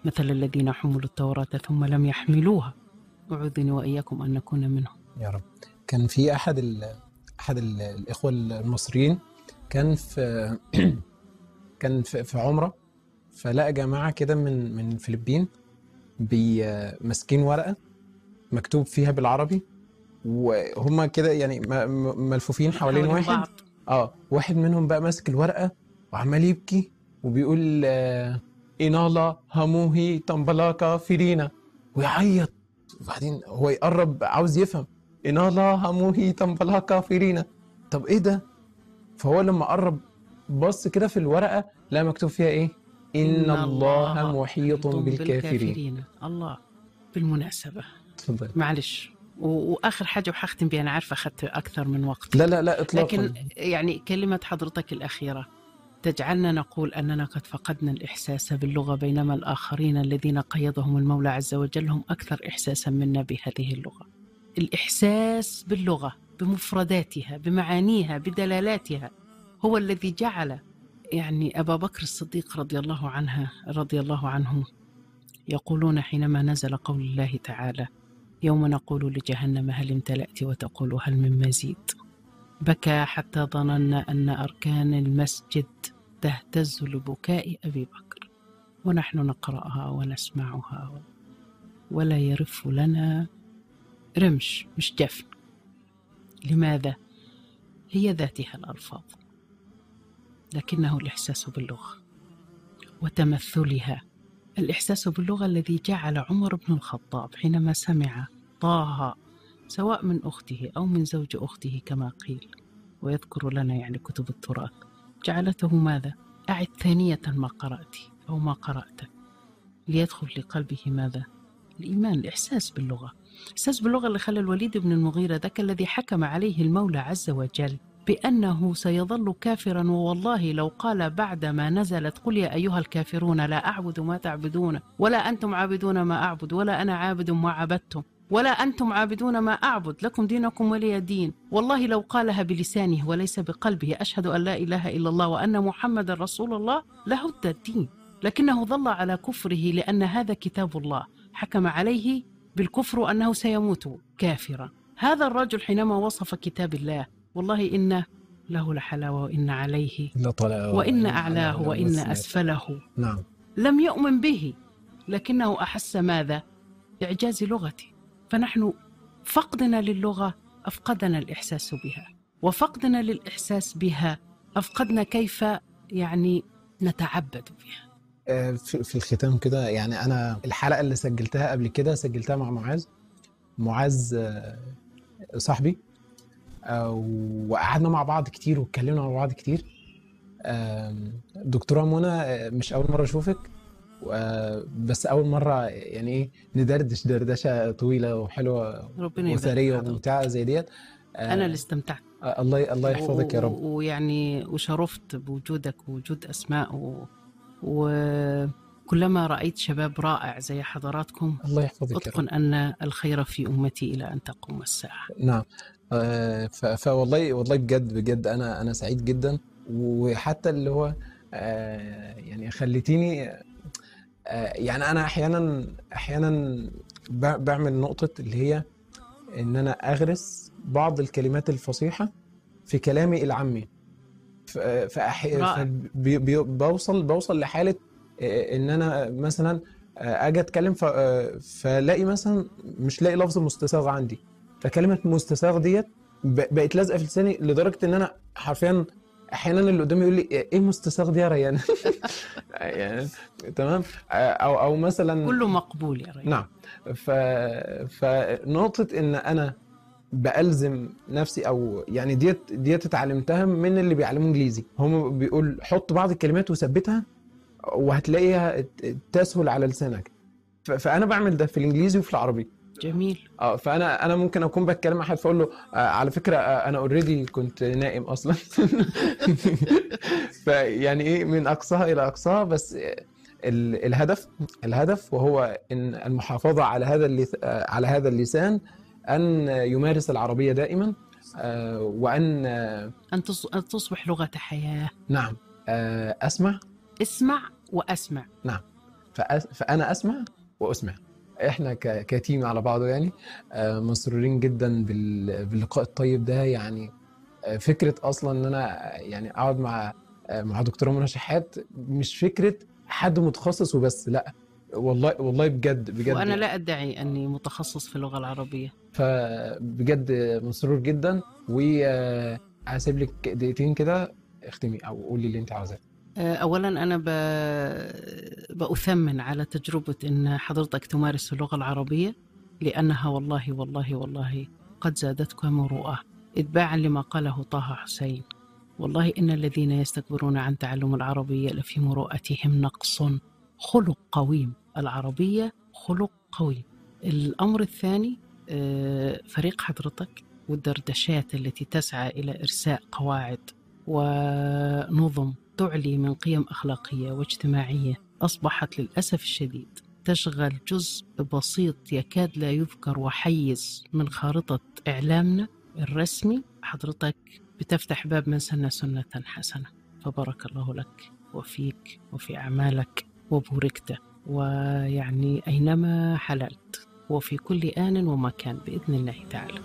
مثل الذين حملوا التوراة ثم لم يحملوها. أعوذني وإياكم أن نكون منهم. يا رب. كان في أحد ال أحد ال الإخوة المصريين كان في كان في في عمرة فلقى جماعة كده من من الفلبين بي ماسكين ورقة مكتوب فيها بالعربي وهم كده يعني ملفوفين حوالين واحد. آه واحد منهم بقى ماسك الورقة وعمال يبكي. وبيقول آه، إنالا هموهي تمبلاكا فيرينا. ويعيط. وبعدين هو يقرب عاوز يفهم. إنالا هموهي تمبلاكا فيرينا. طب إيه ده؟ فهو لما قرب بص كده في الورقة لقى مكتوب فيها إيه؟ إن الله محيط بالكافرين. الله بالمناسبة. اتفضل. معلش. و- وآخر حاجة وحختم بها أنا عارفة أخذت أكثر من وقت. لا لا لا اطلاقا. لكن يعني كلمة حضرتك الأخيرة. تجعلنا نقول أننا قد فقدنا الإحساس باللغة بينما الآخرين الذين قيضهم المولى عز وجل هم أكثر إحساسا منا بهذه اللغة. الإحساس باللغة بمفرداتها بمعانيها بدلالاتها هو الذي جعل يعني أبا بكر الصديق رضي الله عنها رضي الله عنه يقولون حينما نزل قول الله تعالى يوم نقول لجهنم هل امتلأت وتقول هل من مزيد؟ بكى حتى ظننا أن أركان المسجد تهتز لبكاء أبي بكر ونحن نقرأها ونسمعها ولا يرف لنا رمش مش جفن لماذا؟ هي ذاتها الألفاظ لكنه الإحساس باللغة وتمثلها. الإحساس باللغة الذي جعل عمر بن الخطاب حينما سمع طه سواء من أخته أو من زوج أخته كما قيل ويذكر لنا يعني كتب التراث. جعلته ماذا؟ أعد ثانية ما قرأت أو ما قرأت ليدخل لقلبه ماذا؟ الإيمان الإحساس باللغة الإحساس باللغة اللي خلى الوليد بن المغيرة ذاك الذي حكم عليه المولى عز وجل بأنه سيظل كافرا ووالله لو قال بعدما نزلت قل يا أيها الكافرون لا أعبد ما تعبدون ولا أنتم عابدون ما أعبد ولا أنا عابد ما عبدتم ولا أنتم عابدون ما أعبد لكم دينكم ولي دين. والله لو قالها بلسانه وليس بقلبه أشهد أن لا إله إلا الله وأن محمد رسول الله لهد الدين. لكنه ظل على كفره لأن هذا كتاب الله. حكم عليه بالكفر وأنه سيموت كافرا. هذا الرجل حينما وصف كتاب الله والله إن له لحلاوة وإن عليه وإن أعلاه وإن أسفله. نعم. لم يؤمن به لكنه أحس ماذا؟ إعجاز لغته. فنحن فقدنا للغة أفقدنا الإحساس بها وفقدنا للإحساس بها أفقدنا كيف يعني نتعبد بها. آه، في الختام كده يعني أنا الحلقة اللي سجلتها قبل كده سجلتها مع معاذ. معاذ آه، صاحبي. آه، وقعدنا مع بعض كتير واتكلمنا مع بعض كتير. دكتورة منى مش أول مرة أشوفك. بس أول مرة يعني إيه ندردش دردشة طويلة وحلوة ربنا وثرية. وممتعة زي ديت. آه، أنا اللي استمتعت. آه، الله الله يحفظك يا رب. ويعني وشرفت بوجودك ووجود أسماء و... وكلما رأيت شباب رائع زي حضراتكم الله يحفظك أتقن أن الخير في أمتي إلى أن تقوم الساعة. نعم. آه، فوالله والله بجد بجد أنا أنا سعيد جدا. وحتى اللي هو يعني خليتيني يعني أنا أحيانا أحيانا بعمل نقطة اللي هي إن أنا أغرس بعض الكلمات الفصيحة في كلامي العامي فأحي... رائع. فبي- بي- بوصل بوصل لحالة آه، إن أنا مثلا آه، أجي أتكلم ف... آه، فلاقي مثلا مش لاقي لفظ مستساغ عندي فكلمة مستساغ ديت ب- بقت لازقة في لساني لدرجة إن أنا حرفيا أحيانا اللي قدامي يقول لي إيه مستساغ دي يا ريان؟ يعني تمام؟ أو أو مثلا كله مقبول يا ريت نعم. ف... فنقطة إن أنا بألزم نفسي أو يعني ديت ديت اتعلمتها من اللي بيعلموا إنجليزي. هم بيقول حط بعض الكلمات وثبتها وهتلاقيها تسهل على لسانك. ف... فأنا بعمل ده في الإنجليزي وفي العربي. جميل. آه فأنا أنا ممكن أكون بتكلم مع حد فأقول له آه على فكرة آه أنا اوريدي كنت نائم أصلا. فيعني إيه من أقصاها إلى أقصاها بس آه، ال- الهدف الهدف وهو إن المحافظة على هذا اللي على هذا اللسان أن يمارس العربية دائما آه، وأن آه، أن تصبح لغة حياة. نعم. آه، أسمع. اسمع وأسمع. فأس- فأنا أسمع وأسمع. إحنا كتيم على بعضه يعني آه، مسرورين جدا بال- باللقاء الطيب ده يعني آه، فكرة أصلا إن أنا يعني أقعد مع آه، مع دكتورة منى شحات مش فكرة حد متخصص وبس لأ والله والله بجد بجد. وأنا لا أدعي أني متخصص في اللغة العربية. فبجد مسرور جدا وهسيب لك دقيقتين كده اختمي أو قولي اللي أنت عاوزاه. أولا أنا ب... بأثمن على تجربة أن حضرتك تمارس اللغة العربية لأنها والله والله والله قد زادتك مروءة. إتباعا لما قاله طه حسين والله إن الذين يستكبرون عن تعلم العربية لفي مروءتهم نقص. خلق قويم. العربية خلق قويم. الأمر الثاني آه، فريق حضرتك والدردشات التي تسعى إلى إرساء قواعد ونظم تعلي من قيم أخلاقية واجتماعية أصبحت للأسف الشديد تشغل جزء بسيط يكاد لا يذكر وحيز من خارطة إعلامنا الرسمي. حضرتك بتفتح باب من سن سنة حسنة. فبارك الله لك وفيك وفي أعمالك وبوركت. ويعني أينما حللت وفي كل آن ومكان بإذن الله تعالى.